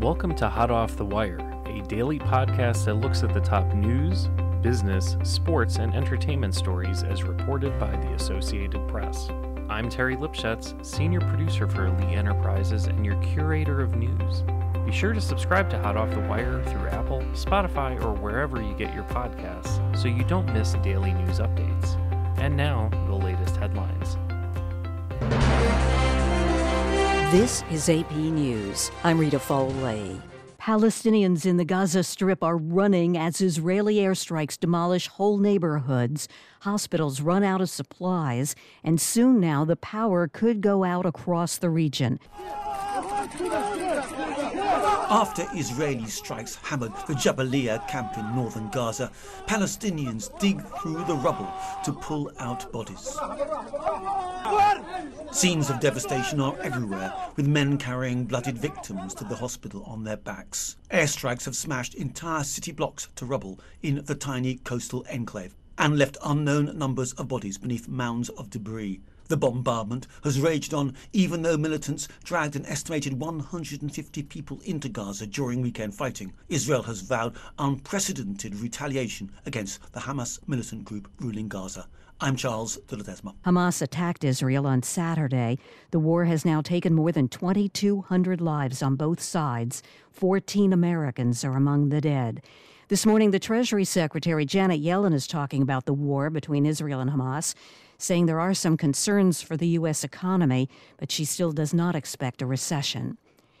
Welcome to Hot Off the Wire, a daily podcast that looks at the top news, business, sports, and entertainment stories as reported by the Associated Press. I'm Terry Lipschutz, senior producer for Lee Enterprises and your curator of news. Be sure to subscribe to Hot Off the Wire through Apple, Spotify, or wherever you get your podcasts so you don't miss daily news updates. And now, the latest headlines. This is AP News. I'm Rita Foley. Palestinians in the Gaza Strip are running as Israeli airstrikes demolish whole neighborhoods. Hospitals run out of supplies, and soon now the power could go out across the region. After Israeli strikes hammered the Jabalia camp in northern Gaza, Palestinians dig through the rubble to pull out bodies. Scenes of devastation are everywhere, with men carrying bloodied victims to the hospital on their backs. Airstrikes have smashed entire city blocks to rubble in the tiny coastal enclave and left unknown numbers of bodies beneath mounds of debris. The bombardment has raged on even though militants dragged an estimated 150 people into Gaza during weekend fighting. Israel has vowed unprecedented retaliation against the Hamas militant group ruling Gaza. I'm Charles de Ledesma. Hamas attacked Israel on Saturday. The war has now taken more than 2,200 lives on both sides. 14 Americans are among the dead. This morning, the Treasury Secretary Janet Yellen is talking about the war between Israel and Hamas saying there are some concerns for the U.S. economy, but she still does not expect a recession.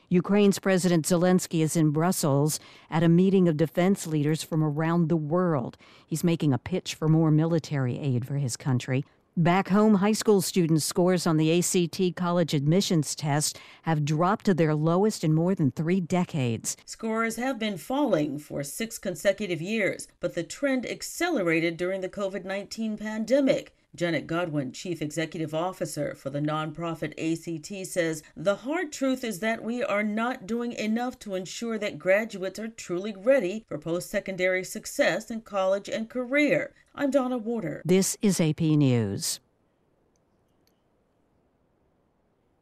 Ukraine's President Zelensky is in Brussels at a meeting of defense leaders from around the world. He's making a pitch for more military aid for his country. Back home, high school students' scores on the ACT college admissions test have dropped to their lowest in more than three decades. Scores have been falling for six consecutive years, but the trend accelerated during the COVID 19 pandemic. Janet Godwin, Chief Executive Officer for the nonprofit ACT, says the hard truth is that we are not doing enough to ensure that graduates are truly ready for post secondary success in college and career. I'm Donna Warder. This is AP News.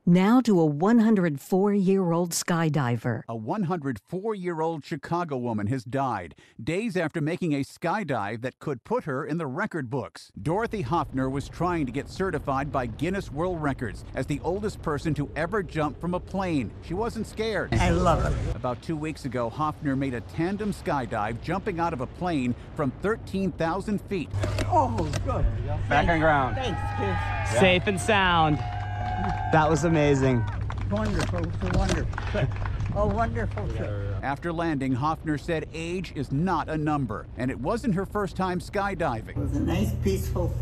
Now to a 104 year old skydiver. A 104 year old Chicago woman has died days after making a skydive that could put her in the record books. Dorothy Hoffner was trying to get certified by Guinness World Records as the oldest person to ever jump from a plane. She wasn't scared. I love it. About two weeks ago, Hoffner made a tandem skydive jumping out of a plane from 13,000 feet. Oh, good. Back on ground. Thanks, kid. Safe and sound. That was amazing. Wonderful. It's a wonderful. A wonderful trip. After landing, Hoffner said age is not a number, and it wasn't her first time skydiving. It was a nice, peaceful,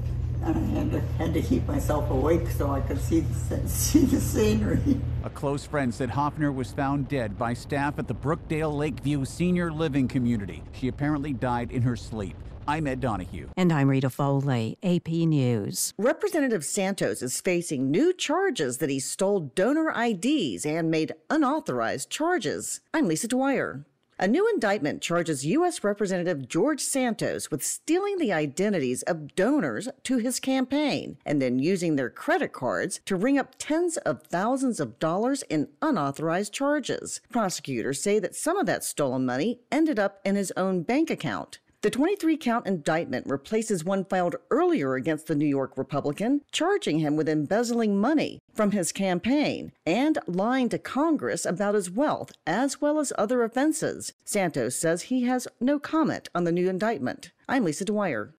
and I had to, had to keep myself awake so I could see the, see the scenery. A close friend said Hoffner was found dead by staff at the Brookdale Lakeview Senior Living Community. She apparently died in her sleep. I'm Ed Donahue. And I'm Rita Foley, AP News. Representative Santos is facing new charges that he stole donor IDs and made unauthorized charges. I'm Lisa Dwyer. A new indictment charges U.S. Representative George Santos with stealing the identities of donors to his campaign and then using their credit cards to ring up tens of thousands of dollars in unauthorized charges. Prosecutors say that some of that stolen money ended up in his own bank account. The 23 count indictment replaces one filed earlier against the New York Republican, charging him with embezzling money from his campaign and lying to Congress about his wealth, as well as other offenses. Santos says he has no comment on the new indictment. I'm Lisa Dwyer.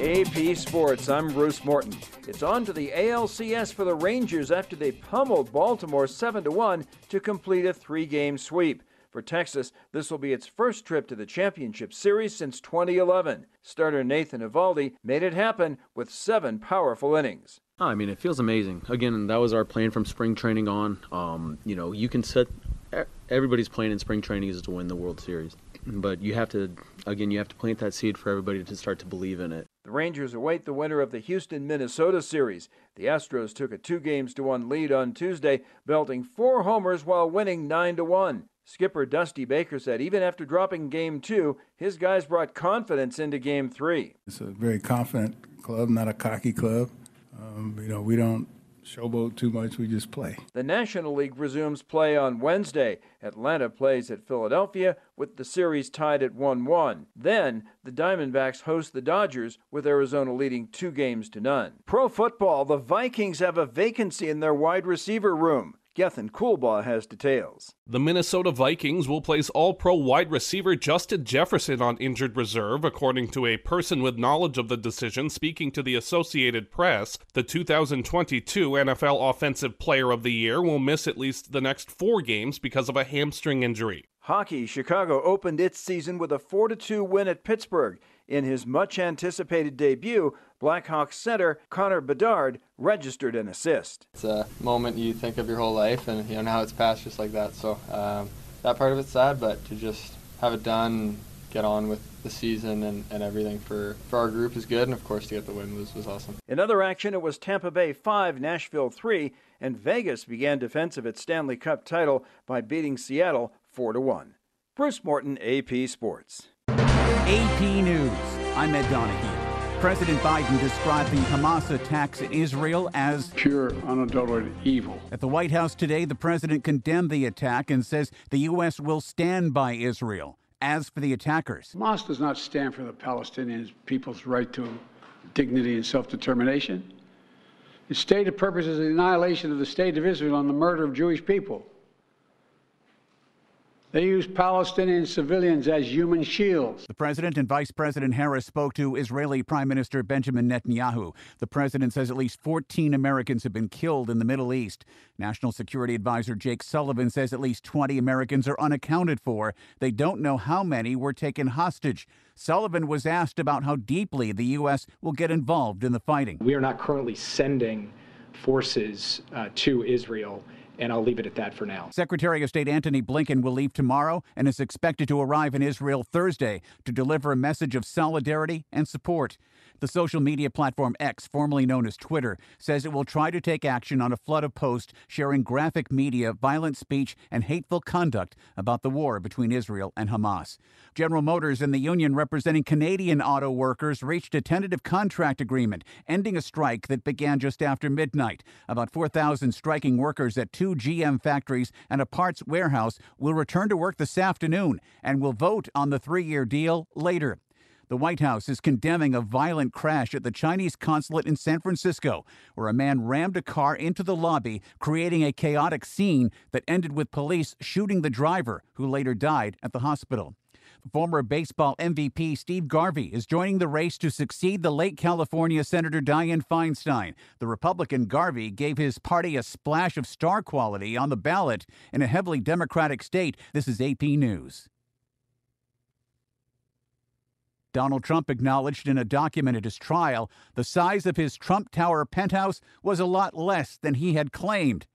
AP Sports, I'm Bruce Morton. It's on to the ALCS for the Rangers after they pummeled Baltimore 7 1 to complete a three game sweep. For Texas, this will be its first trip to the championship series since 2011. Starter Nathan Eovaldi made it happen with seven powerful innings. I mean, it feels amazing. Again, that was our plan from spring training on. Um, you know, you can set everybody's plan in spring training is to win the World Series, but you have to, again, you have to plant that seed for everybody to start to believe in it. The Rangers await the winner of the Houston Minnesota series. The Astros took a two games to one lead on Tuesday, belting four homers while winning nine to one. Skipper Dusty Baker said even after dropping game two, his guys brought confidence into game three. It's a very confident club, not a cocky club. Um, you know, we don't showboat too much. We just play. The National League resumes play on Wednesday. Atlanta plays at Philadelphia with the series tied at 1 1. Then, the Diamondbacks host the Dodgers with Arizona leading two games to none. Pro football, the Vikings have a vacancy in their wide receiver room. Gethin Coolbaugh has details. The Minnesota Vikings will place all pro wide receiver Justin Jefferson on injured reserve, according to a person with knowledge of the decision speaking to the Associated Press. The 2022 NFL Offensive Player of the Year will miss at least the next four games because of a hamstring injury. Hockey, Chicago opened its season with a 4 2 win at Pittsburgh. In his much anticipated debut, Blackhawks center Connor Bedard registered an assist. It's a moment you think of your whole life, and you know now it's passed just like that. So um, that part of it's sad, but to just have it done, and get on with the season and, and everything for, for our group is good, and of course to get the win was, was awesome. In other action, it was Tampa Bay 5, Nashville 3, and Vegas began defense of its Stanley Cup title by beating Seattle 4 to 1. Bruce Morton, AP Sports. AP News. I'm Ed Donahue. President Biden described the Hamas attacks in Israel as pure, unadulterated evil. At the White House today, the president condemned the attack and says the U.S. will stand by Israel. As for the attackers, Hamas does not stand for the Palestinian people's right to dignity and self determination. Its stated purpose is the annihilation of the state of Israel and the murder of Jewish people. They use Palestinian civilians as human shields. The president and Vice President Harris spoke to Israeli Prime Minister Benjamin Netanyahu. The president says at least 14 Americans have been killed in the Middle East. National Security Advisor Jake Sullivan says at least 20 Americans are unaccounted for. They don't know how many were taken hostage. Sullivan was asked about how deeply the U.S. will get involved in the fighting. We are not currently sending forces uh, to Israel and I'll leave it at that for now. Secretary of State Antony Blinken will leave tomorrow and is expected to arrive in Israel Thursday to deliver a message of solidarity and support. The social media platform X, formerly known as Twitter, says it will try to take action on a flood of posts sharing graphic media, violent speech, and hateful conduct about the war between Israel and Hamas. General Motors and the union representing Canadian auto workers reached a tentative contract agreement ending a strike that began just after midnight. About 4,000 striking workers at two GM factories and a parts warehouse will return to work this afternoon and will vote on the three year deal later. The White House is condemning a violent crash at the Chinese consulate in San Francisco, where a man rammed a car into the lobby, creating a chaotic scene that ended with police shooting the driver, who later died at the hospital. Former baseball MVP Steve Garvey is joining the race to succeed the late California Senator Dianne Feinstein. The Republican Garvey gave his party a splash of star quality on the ballot in a heavily Democratic state. This is AP News. Donald Trump acknowledged in a document at his trial the size of his Trump Tower penthouse was a lot less than he had claimed.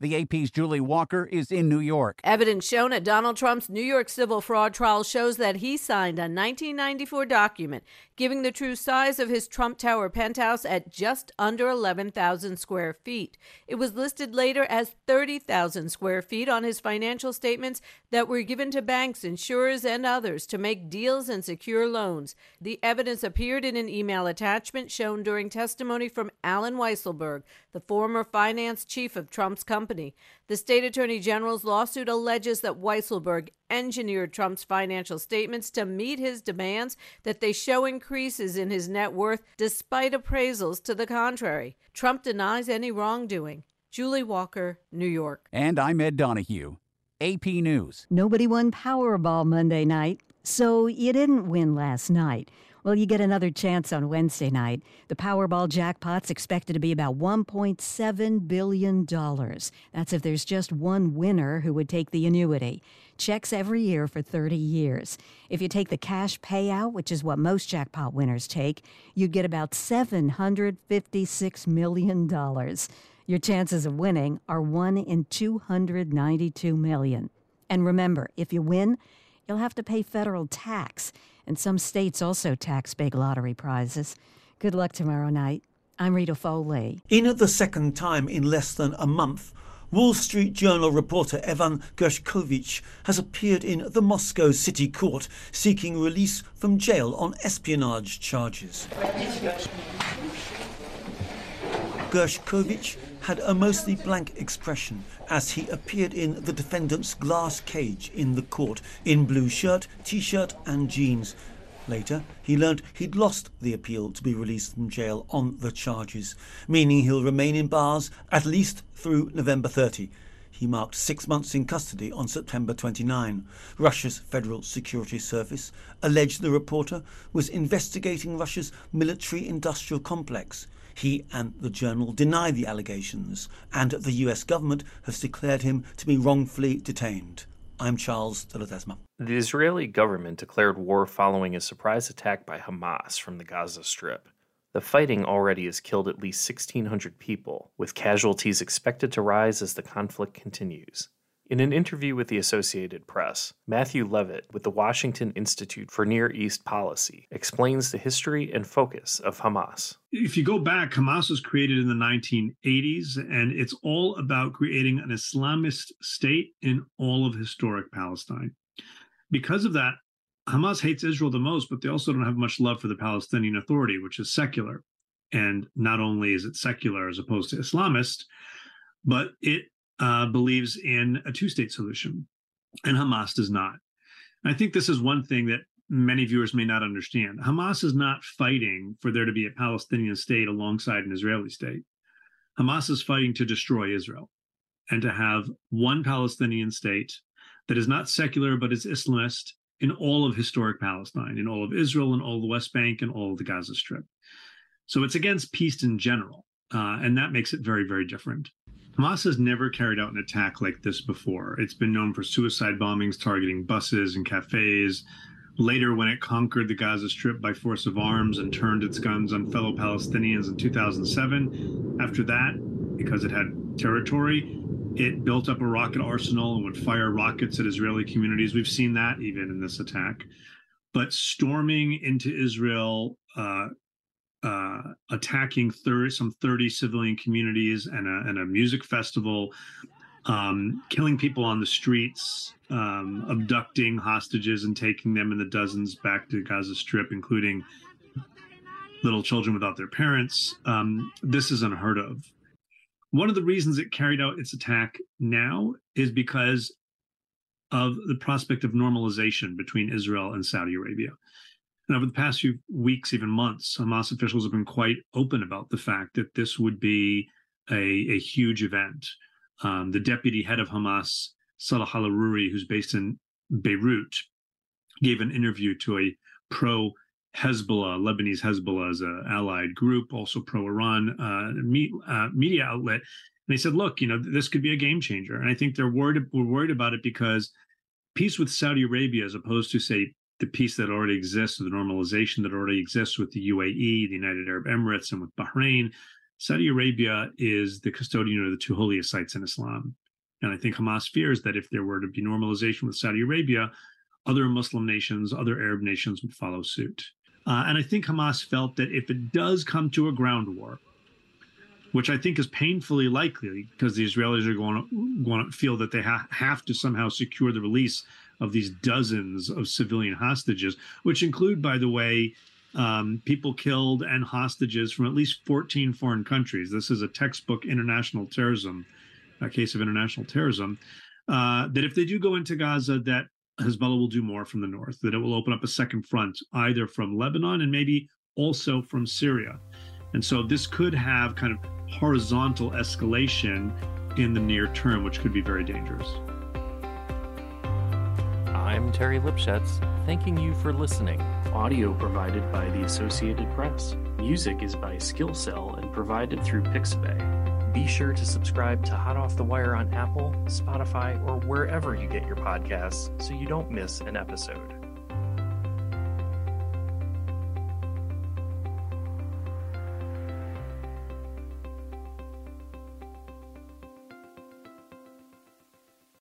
The AP's Julie Walker is in New York. Evidence shown at Donald Trump's New York civil fraud trial shows that he signed a 1994 document giving the true size of his Trump Tower penthouse at just under 11,000 square feet. It was listed later as 30,000 square feet on his financial statements that were given to banks, insurers, and others to make deals and secure loans. The evidence appeared in an email attachment shown during testimony from Allen Weisselberg, the former finance chief of Trump's company company. The state attorney general's lawsuit alleges that Weisselberg engineered Trump's financial statements to meet his demands that they show increases in his net worth despite appraisals to the contrary. Trump denies any wrongdoing. Julie Walker, New York. And I'm Ed Donahue. AP News. Nobody won Powerball Monday night, so you didn't win last night. Well, you get another chance on Wednesday night. The Powerball jackpot's expected to be about $1.7 billion. That's if there's just one winner who would take the annuity. Checks every year for 30 years. If you take the cash payout, which is what most jackpot winners take, you'd get about $756 million. Your chances of winning are 1 in 292 million. And remember, if you win, you'll have to pay federal tax and some states also tax big lottery prizes. Good luck tomorrow night. I'm Rita Foley. In at the second time in less than a month, Wall Street Journal reporter Evan Gershkovich has appeared in the Moscow City Court seeking release from jail on espionage charges. Gershkovich had a mostly blank expression as he appeared in the defendant's glass cage in the court in blue shirt, t shirt, and jeans. Later, he learned he'd lost the appeal to be released from jail on the charges, meaning he'll remain in bars at least through November 30. He marked six months in custody on September 29. Russia's Federal Security Service alleged the reporter was investigating Russia's military industrial complex. He and the journal deny the allegations, and the US government has declared him to be wrongfully detained. I'm Charles de. The Israeli government declared war following a surprise attack by Hamas from the Gaza Strip. The fighting already has killed at least 1,600 people, with casualties expected to rise as the conflict continues. In an interview with the Associated Press, Matthew Levitt with the Washington Institute for Near East Policy explains the history and focus of Hamas. If you go back, Hamas was created in the 1980s, and it's all about creating an Islamist state in all of historic Palestine. Because of that, Hamas hates Israel the most, but they also don't have much love for the Palestinian Authority, which is secular. And not only is it secular as opposed to Islamist, but it uh, believes in a two state solution, and Hamas does not. And I think this is one thing that many viewers may not understand. Hamas is not fighting for there to be a Palestinian state alongside an Israeli state. Hamas is fighting to destroy Israel and to have one Palestinian state that is not secular but is Islamist in all of historic Palestine, in all of Israel, and all the West Bank, and all of the Gaza Strip. So it's against peace in general, uh, and that makes it very, very different. Hamas has never carried out an attack like this before. It's been known for suicide bombings targeting buses and cafes. Later, when it conquered the Gaza Strip by force of arms and turned its guns on fellow Palestinians in 2007, after that, because it had territory, it built up a rocket arsenal and would fire rockets at Israeli communities. We've seen that even in this attack. But storming into Israel, uh, uh, attacking 30, some 30 civilian communities and a, and a music festival, um, killing people on the streets, um, abducting hostages and taking them in the dozens back to Gaza Strip, including little children without their parents. Um, this is unheard of. One of the reasons it carried out its attack now is because of the prospect of normalization between Israel and Saudi Arabia. And over the past few weeks, even months, Hamas officials have been quite open about the fact that this would be a, a huge event. Um, the deputy head of Hamas, Salah al Aruri, who's based in Beirut, gave an interview to a pro Hezbollah, Lebanese Hezbollah as an allied group, also pro Iran uh, me, uh, media outlet. And they said, look, you know, this could be a game changer. And I think they're worried, we're worried about it because peace with Saudi Arabia, as opposed to, say, the peace that already exists, or the normalization that already exists with the UAE, the United Arab Emirates, and with Bahrain, Saudi Arabia is the custodian of the two holiest sites in Islam. And I think Hamas fears that if there were to be normalization with Saudi Arabia, other Muslim nations, other Arab nations would follow suit. Uh, and I think Hamas felt that if it does come to a ground war, which I think is painfully likely because the Israelis are going to, going to feel that they ha- have to somehow secure the release of these dozens of civilian hostages, which include, by the way, um, people killed and hostages from at least 14 foreign countries. This is a textbook international terrorism, a case of international terrorism. Uh, that if they do go into Gaza, that Hezbollah will do more from the north, that it will open up a second front, either from Lebanon and maybe also from Syria. And so this could have kind of horizontal escalation in the near term, which could be very dangerous. I'm Terry Lipschutz, thanking you for listening. Audio provided by the Associated Press. Music is by Skillcell and provided through Pixabay. Be sure to subscribe to Hot Off the Wire on Apple, Spotify, or wherever you get your podcasts so you don't miss an episode.